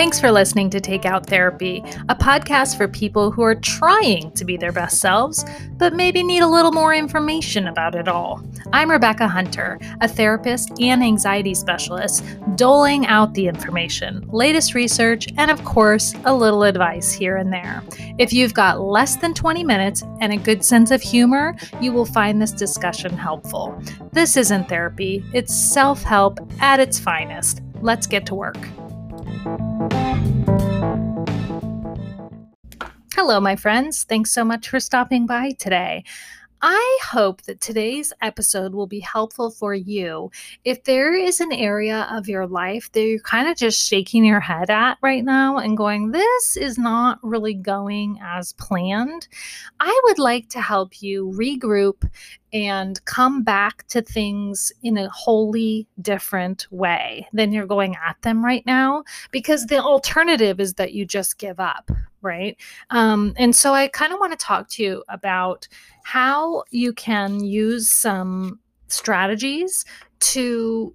Thanks for listening to Take Out Therapy, a podcast for people who are trying to be their best selves, but maybe need a little more information about it all. I'm Rebecca Hunter, a therapist and anxiety specialist, doling out the information, latest research, and of course, a little advice here and there. If you've got less than 20 minutes and a good sense of humor, you will find this discussion helpful. This isn't therapy, it's self help at its finest. Let's get to work. Hello, my friends. Thanks so much for stopping by today. I hope that today's episode will be helpful for you. If there is an area of your life that you're kind of just shaking your head at right now and going, this is not really going as planned, I would like to help you regroup and come back to things in a wholly different way than you're going at them right now because the alternative is that you just give up right? Um, and so i kind of want to talk to you about how you can use some strategies to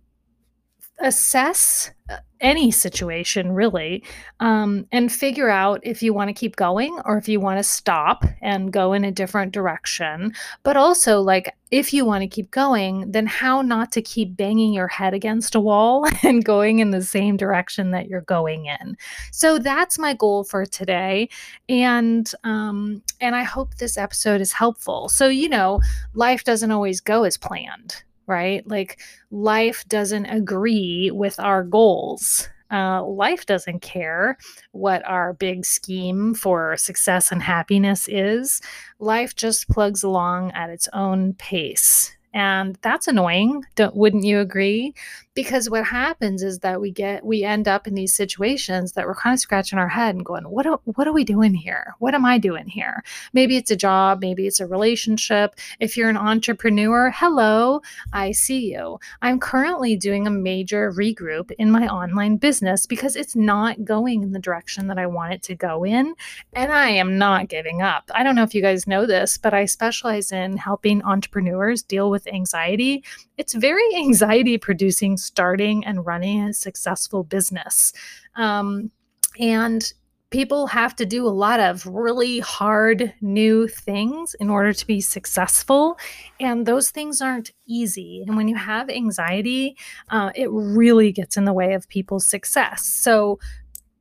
assess uh, any situation really um, and figure out if you want to keep going or if you want to stop and go in a different direction. But also like if you want to keep going then how not to keep banging your head against a wall and going in the same direction that you're going in. So that's my goal for today and um, and i hope this episode is helpful. So you know life doesn't always go as planned right? Like life doesn't agree with our goals. Uh, life doesn't care what our big scheme for success and happiness is. Life just plugs along at its own pace. And that's annoying, wouldn't you agree? Because what happens is that we get we end up in these situations that we're kind of scratching our head and going what are, what are we doing here? What am i doing here? Maybe it's a job maybe it's a relationship. If you're an entrepreneur hello i see you. I'm currently doing a major regroup in my online business because it's not going in the direction that i want it to go in and i am not giving up. I don't know if you guys know this but i specialize in helping entrepreneurs deal with anxiety. It's very anxiety producing starting and running a successful business. Um, and people have to do a lot of really hard new things in order to be successful. And those things aren't easy. And when you have anxiety uh, it really gets in the way of people's success. So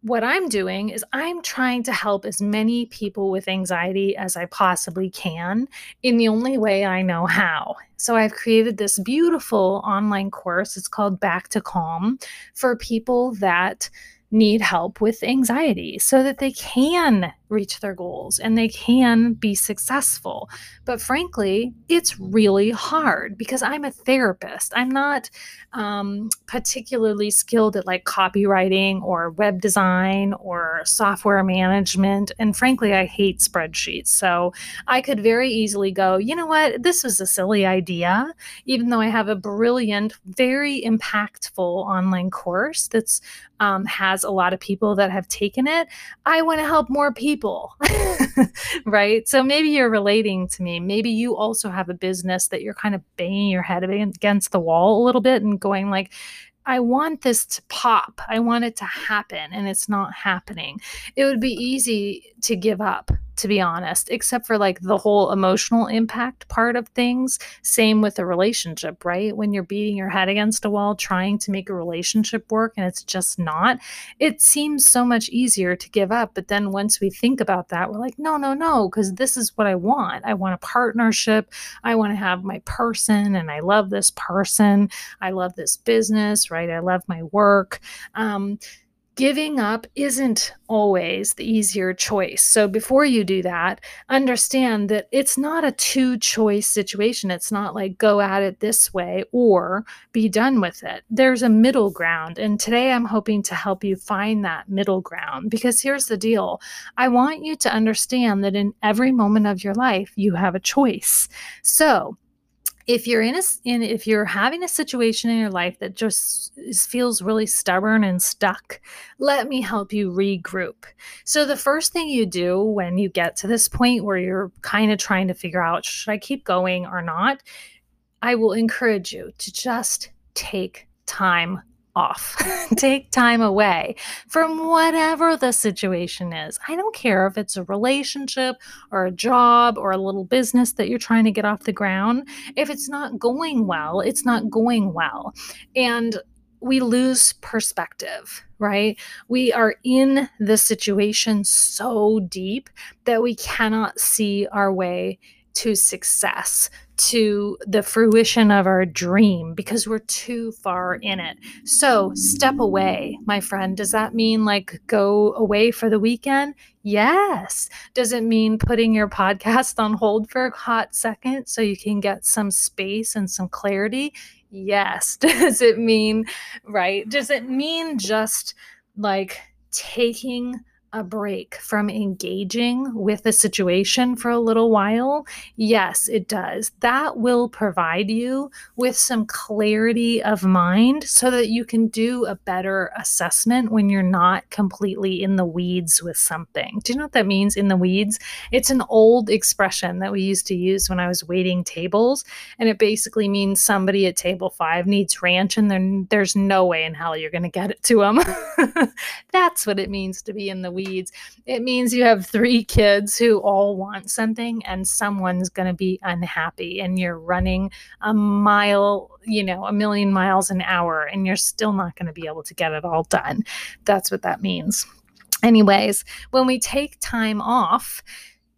what I'm doing is I'm trying to help as many people with anxiety as I possibly can in the only way I know how. So I've created this beautiful online course. It's called Back to Calm for people that need help with anxiety so that they can reach their goals and they can be successful. But frankly, it's really hard because I'm a therapist. I'm not um, particularly skilled at like copywriting or web design or software management. And frankly, I hate spreadsheets. So I could very easily go, you know what, this was a silly idea, even though I have a brilliant, very impactful online course that's um, has a lot of people that have taken it. I want to help more people, right? So maybe you're relating to me. Maybe you also have a business that you're kind of banging your head against the wall a little bit and going like, I want this to pop. I want it to happen, and it's not happening. It would be easy to give up to be honest, except for like the whole emotional impact part of things. Same with a relationship, right? When you're beating your head against a wall trying to make a relationship work and it's just not, it seems so much easier to give up. But then once we think about that, we're like, no, no, no, because this is what I want. I want a partnership. I want to have my person and I love this person. I love this business, right? I love my work. Um, giving up isn't always the easier choice. So before you do that, understand that it's not a two choice situation. It's not like go at it this way or be done with it. There's a middle ground. And today I'm hoping to help you find that middle ground because here's the deal I want you to understand that in every moment of your life, you have a choice. So if you're in a in if you're having a situation in your life that just feels really stubborn and stuck let me help you regroup. So the first thing you do when you get to this point where you're kind of trying to figure out should i keep going or not? I will encourage you to just take time off. Take time away from whatever the situation is. I don't care if it's a relationship or a job or a little business that you're trying to get off the ground. If it's not going well, it's not going well. And we lose perspective, right? We are in the situation so deep that we cannot see our way to success, to the fruition of our dream because we're too far in it. So, step away, my friend. Does that mean like go away for the weekend? Yes. Does it mean putting your podcast on hold for a hot second so you can get some space and some clarity? Yes. Does it mean, right? Does it mean just like taking a break from engaging with a situation for a little while? Yes, it does. That will provide you with some clarity of mind so that you can do a better assessment when you're not completely in the weeds with something. Do you know what that means in the weeds? It's an old expression that we used to use when I was waiting tables. And it basically means somebody at table five needs ranch and then there's no way in hell you're going to get it to them. That's what it means to be in the weeds weeds. It means you have three kids who all want something and someone's going to be unhappy and you're running a mile, you know, a million miles an hour and you're still not going to be able to get it all done. That's what that means. Anyways, when we take time off,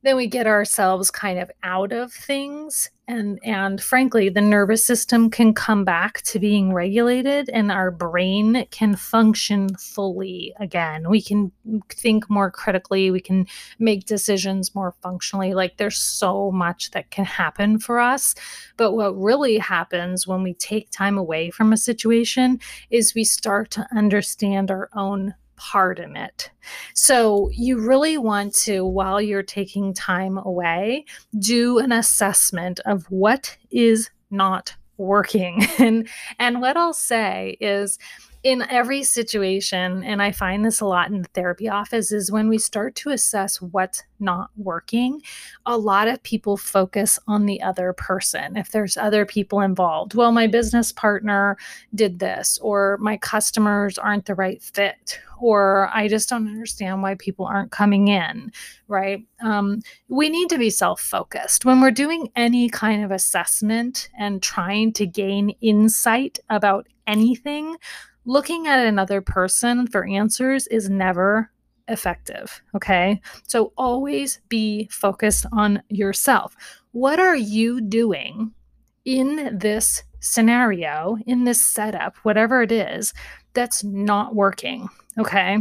then we get ourselves kind of out of things and and frankly the nervous system can come back to being regulated and our brain can function fully again. We can think more critically we can make decisions more functionally like there's so much that can happen for us. But what really happens when we take time away from a situation is we start to understand our own part in it. So, you really want to, while you're taking time away, do an assessment of what is not working. And and what I'll say is in every situation, and I find this a lot in the therapy office, is when we start to assess what's not working, a lot of people focus on the other person. If there's other people involved, well, my business partner did this, or my customers aren't the right fit, or I just don't understand why people aren't coming in, right? Um, we need to be self focused. When we're doing any kind of assessment and trying to gain insight about anything, looking at another person for answers is never effective. Okay. So always be focused on yourself. What are you doing in this scenario, in this setup, whatever it is, that's not working? Okay.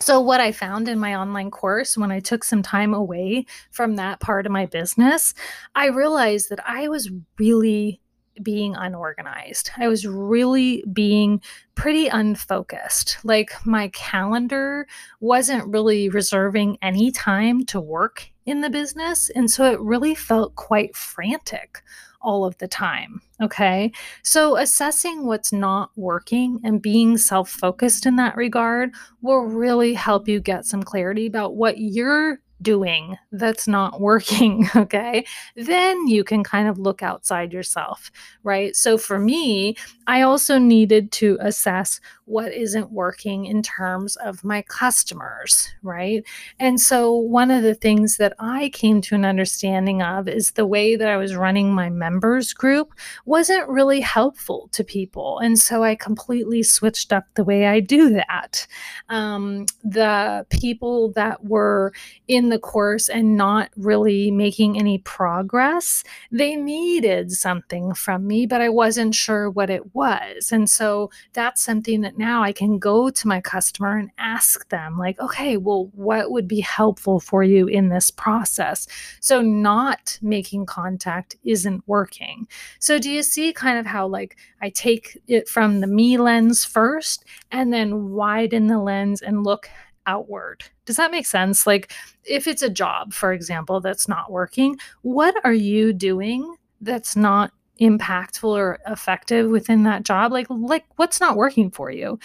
So, what I found in my online course when I took some time away from that part of my business, I realized that I was really being unorganized. I was really being pretty unfocused. Like my calendar wasn't really reserving any time to work in the business. And so it really felt quite frantic all of the time. Okay. So assessing what's not working and being self focused in that regard will really help you get some clarity about what you're doing that's not working, okay, then you can kind of look outside yourself, right? So for me, I also needed to assess what isn't working in terms of my customers, right? And so one of the things that I came to an understanding of is the way that I was running my members group wasn't really helpful to people. And so I completely switched up the way I do that. Um, the people that were in the course and not really making any progress, they needed something from me, but I wasn't sure what it was. And so that's something that now I can go to my customer and ask them, like, okay, well, what would be helpful for you in this process? So, not making contact isn't working. So, do you see kind of how, like, I take it from the me lens first and then widen the lens and look outward. Does that make sense? Like, if it's a job, for example, that's not working, what are you doing that's not impactful or effective within that job like like what's not working for you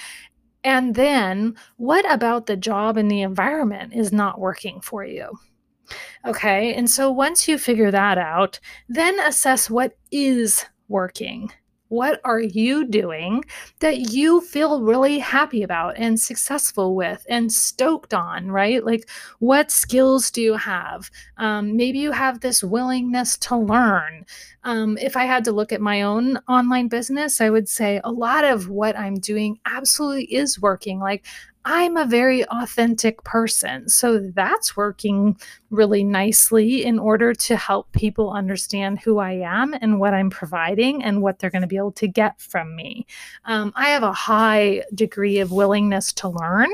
and then what about the job and the environment is not working for you okay and so once you figure that out then assess what is working What are you doing that you feel really happy about and successful with and stoked on, right? Like, what skills do you have? Um, maybe you have this willingness to learn. Um, if I had to look at my own online business, I would say a lot of what I'm doing absolutely is working. Like, I'm a very authentic person. So that's working really nicely in order to help people understand who I am and what I'm providing and what they're going to be able to get from me. Um, I have a high degree of willingness to learn.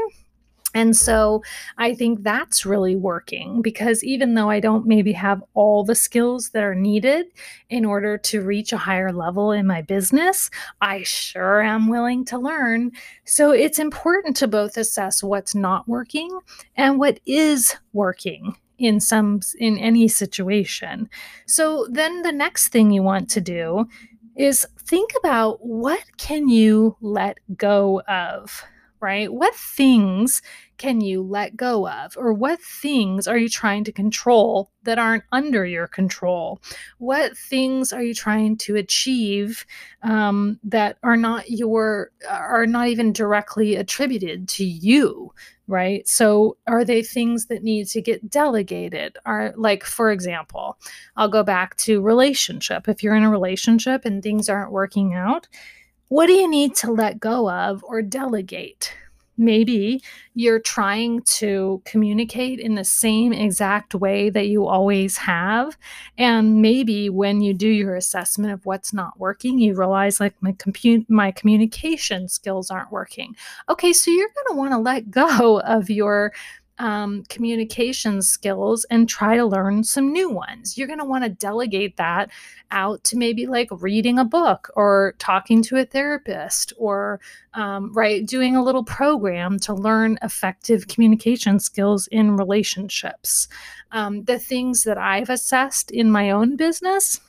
And so I think that's really working because even though I don't maybe have all the skills that are needed in order to reach a higher level in my business, I sure am willing to learn. So it's important to both assess what's not working and what is working in some in any situation. So then the next thing you want to do is think about what can you let go of? Right? What things can you let go of? Or what things are you trying to control that aren't under your control? What things are you trying to achieve um, that are not your, are not even directly attributed to you? Right. So, are they things that need to get delegated? Are like, for example, I'll go back to relationship. If you're in a relationship and things aren't working out, what do you need to let go of or delegate? Maybe you're trying to communicate in the same exact way that you always have. And maybe when you do your assessment of what's not working, you realize like my compute my communication skills aren't working. Okay, so you're going to want to let go of your um, communication skills and try to learn some new ones. You're going to want to delegate that out to maybe like reading a book or talking to a therapist or, um, right, doing a little program to learn effective communication skills in relationships. Um, the things that I've assessed in my own business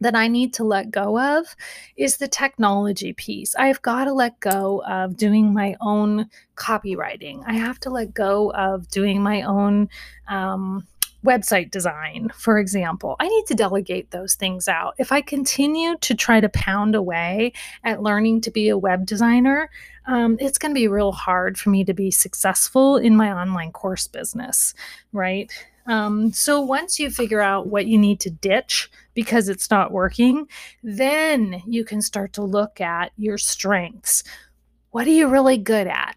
that I need to let go of is the technology piece. I've got to let go of doing my own copywriting. I have to let go of doing my own um, website design, for example. I need to delegate those things out. If I continue to try to pound away at learning to be a web designer, um, it's going to be real hard for me to be successful in my online course business, right? Um, so once you figure out what you need to ditch because it's not working, then you can start to look at your strengths. What are you really good at?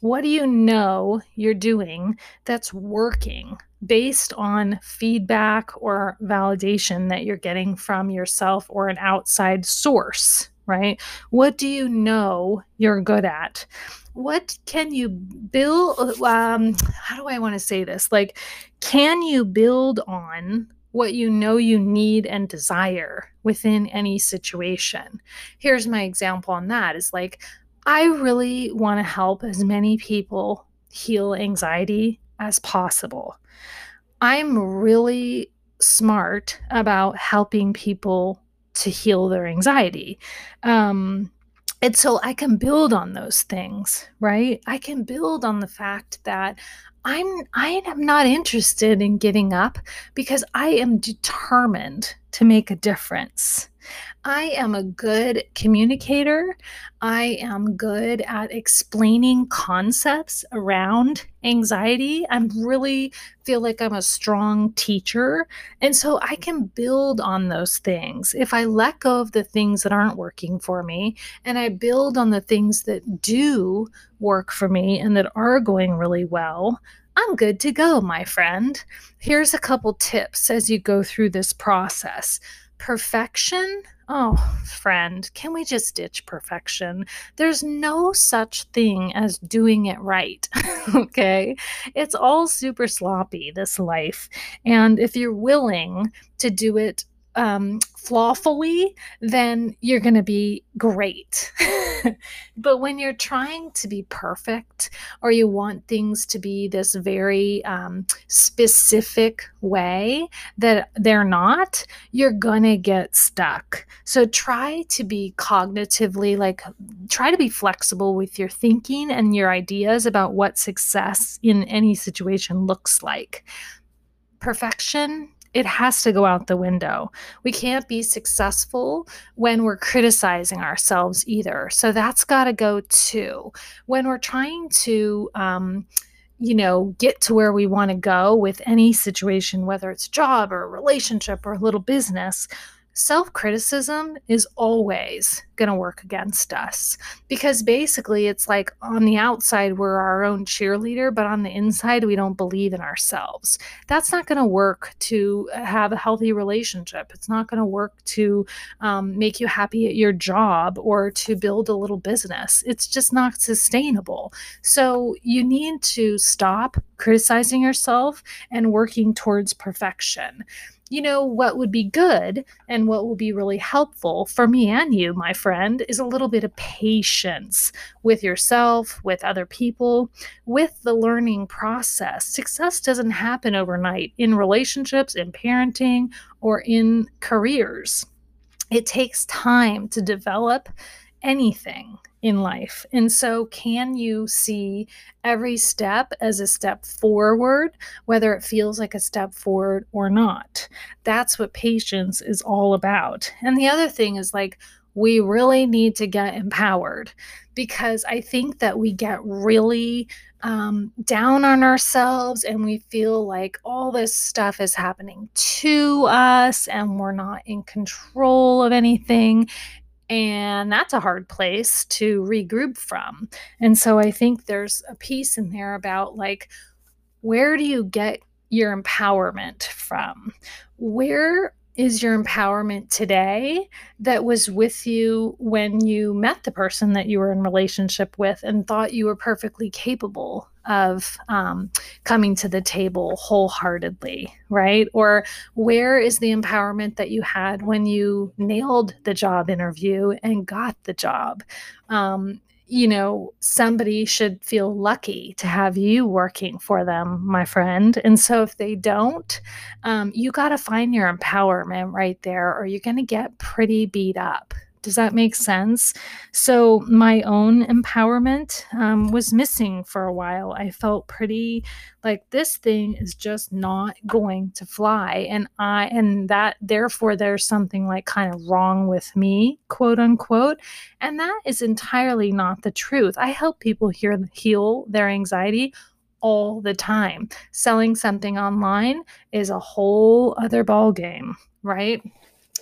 What do you know you're doing that's working based on feedback or validation that you're getting from yourself or an outside source, right? What do you know you're good at? What can you build um how do i want to say this? Like can you build on what you know you need and desire within any situation? Here's my example on that is like i really want to help as many people heal anxiety as possible. I'm really smart about helping people to heal their anxiety. Um and so I can build on those things, right? I can build on the fact that I'm I am not interested in giving up because I am determined to make a difference. I am a good communicator. I am good at explaining concepts around anxiety. I really feel like I'm a strong teacher. And so I can build on those things. If I let go of the things that aren't working for me and I build on the things that do work for me and that are going really well, I'm good to go, my friend. Here's a couple tips as you go through this process. Perfection Oh, friend, can we just ditch perfection? There's no such thing as doing it right. okay? It's all super sloppy, this life. And if you're willing to do it um, flawfully, then you're going to be great. but when you're trying to be perfect or you want things to be this very um, specific way that they're not, you're going to get stuck. So try to be cognitively, like, try to be flexible with your thinking and your ideas about what success in any situation looks like. Perfection it has to go out the window. We can't be successful when we're criticizing ourselves either. So that's got to go too. When we're trying to, um, you know, get to where we want to go with any situation, whether it's job or relationship or a little business, self criticism is always going to work against us because basically it's like on the outside we're our own cheerleader, but on the inside we don't believe in ourselves. That's not going to work to have a healthy relationship. It's not going to work to um, make you happy at your job or to build a little business. It's just not sustainable. So you need to stop criticizing yourself and working towards perfection you know, what would be good and what will be really helpful for me and you, my friend, is a little bit of patience with yourself, with other people, with the learning process. Success doesn't happen overnight in relationships, in parenting, or in careers. It takes time to develop anything in life. And so, can you see every step as a step forward, whether it feels like a step forward or not? That's what patience is all about. And the other thing is like, we really need to get empowered because I think that we get really um, down on ourselves and we feel like all this stuff is happening to us and we're not in control of anything. And that's a hard place to regroup from. And so I think there's a piece in there about like, where do you get your empowerment from? Where is your empowerment today that was with you when you met the person that you were in relationship with and thought you were perfectly capable of um, coming to the table wholeheartedly, right? Or where is the empowerment that you had when you nailed the job interview and got the job? Um, you know, somebody should feel lucky to have you working for them, my friend. And so if they don't, um, you got to find your empowerment right there, or you're going to get pretty beat up. Does that make sense? So, my own empowerment um, was missing for a while. I felt pretty like this thing is just not going to fly. And I, and that, therefore, there's something like kind of wrong with me, quote unquote. And that is entirely not the truth. I help people hear, heal their anxiety all the time. Selling something online is a whole other ball game, right?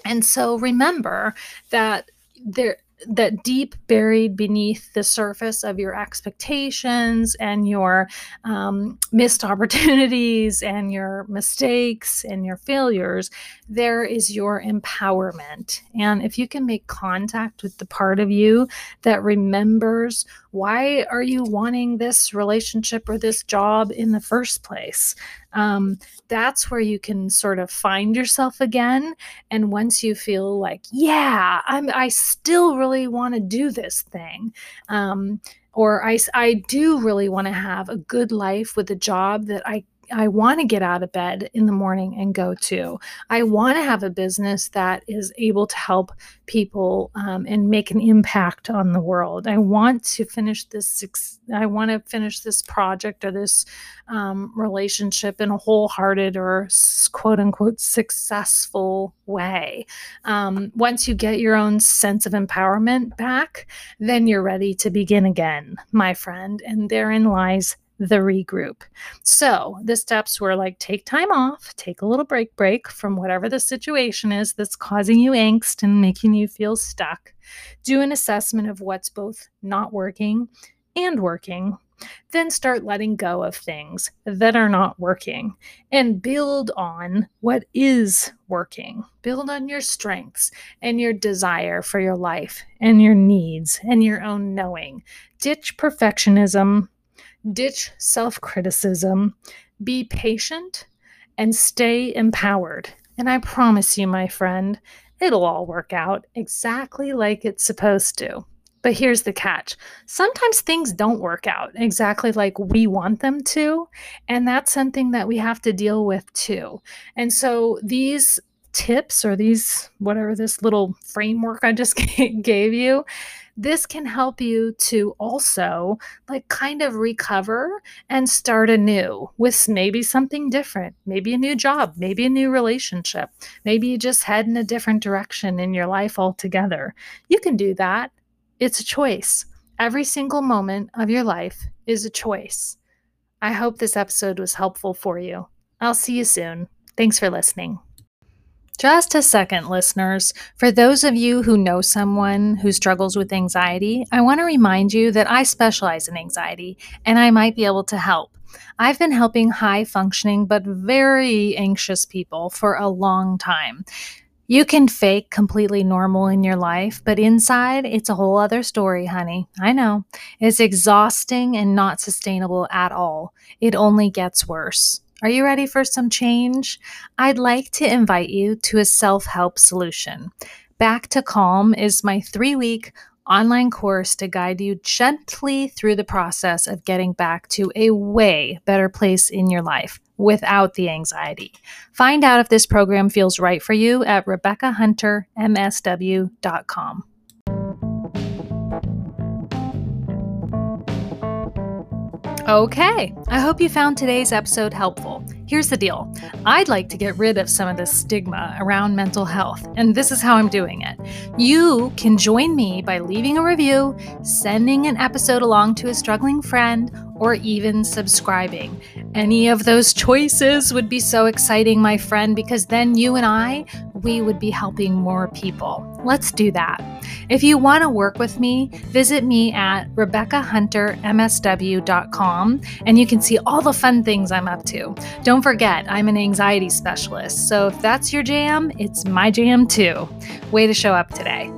And so remember that there that deep buried beneath the surface of your expectations and your um, missed opportunities and your mistakes and your failures, there is your empowerment. And if you can make contact with the part of you that remembers why are you wanting this relationship or this job in the first place, um, that's where you can sort of find yourself again. And once you feel like, yeah, I'm, I still really want to do this thing. Um, or I, I do really want to have a good life with a job that I I want to get out of bed in the morning and go to. I want to have a business that is able to help people um, and make an impact on the world. I want to finish this. I want to finish this project or this um, relationship in a wholehearted or quote unquote successful way. Um, once you get your own sense of empowerment back, then you're ready to begin again, my friend. And therein lies the regroup. So the steps were like take time off, take a little break break from whatever the situation is that's causing you angst and making you feel stuck. Do an assessment of what's both not working and working. Then start letting go of things that are not working and build on what is working. Build on your strengths and your desire for your life and your needs and your own knowing. Ditch perfectionism ditch self criticism, be patient, and stay empowered. And I promise you, my friend, it'll all work out exactly like it's supposed to. But here's the catch sometimes things don't work out exactly like we want them to. And that's something that we have to deal with too. And so these tips or these, whatever this little framework I just gave you, This can help you to also like kind of recover and start anew with maybe something different, maybe a new job, maybe a new relationship, maybe you just head in a different direction in your life altogether. You can do that. It's a choice. Every single moment of your life is a choice. I hope this episode was helpful for you. I'll see you soon. Thanks for listening. Just a second, listeners. For those of you who know someone who struggles with anxiety, I want to remind you that I specialize in anxiety and I might be able to help. I've been helping high functioning but very anxious people for a long time. You can fake completely normal in your life, but inside, it's a whole other story, honey. I know. It's exhausting and not sustainable at all. It only gets worse. Are you ready for some change? I'd like to invite you to a self help solution. Back to Calm is my three week online course to guide you gently through the process of getting back to a way better place in your life without the anxiety. Find out if this program feels right for you at RebeccaHunterMSW.com. Okay, I hope you found today's episode helpful. Here's the deal I'd like to get rid of some of the stigma around mental health, and this is how I'm doing it. You can join me by leaving a review, sending an episode along to a struggling friend, or even subscribing. Any of those choices would be so exciting, my friend, because then you and I, we would be helping more people. Let's do that. If you want to work with me, visit me at RebeccaHunterMSW.com and you can see all the fun things I'm up to. Don't forget, I'm an anxiety specialist, so if that's your jam, it's my jam too. Way to show up today.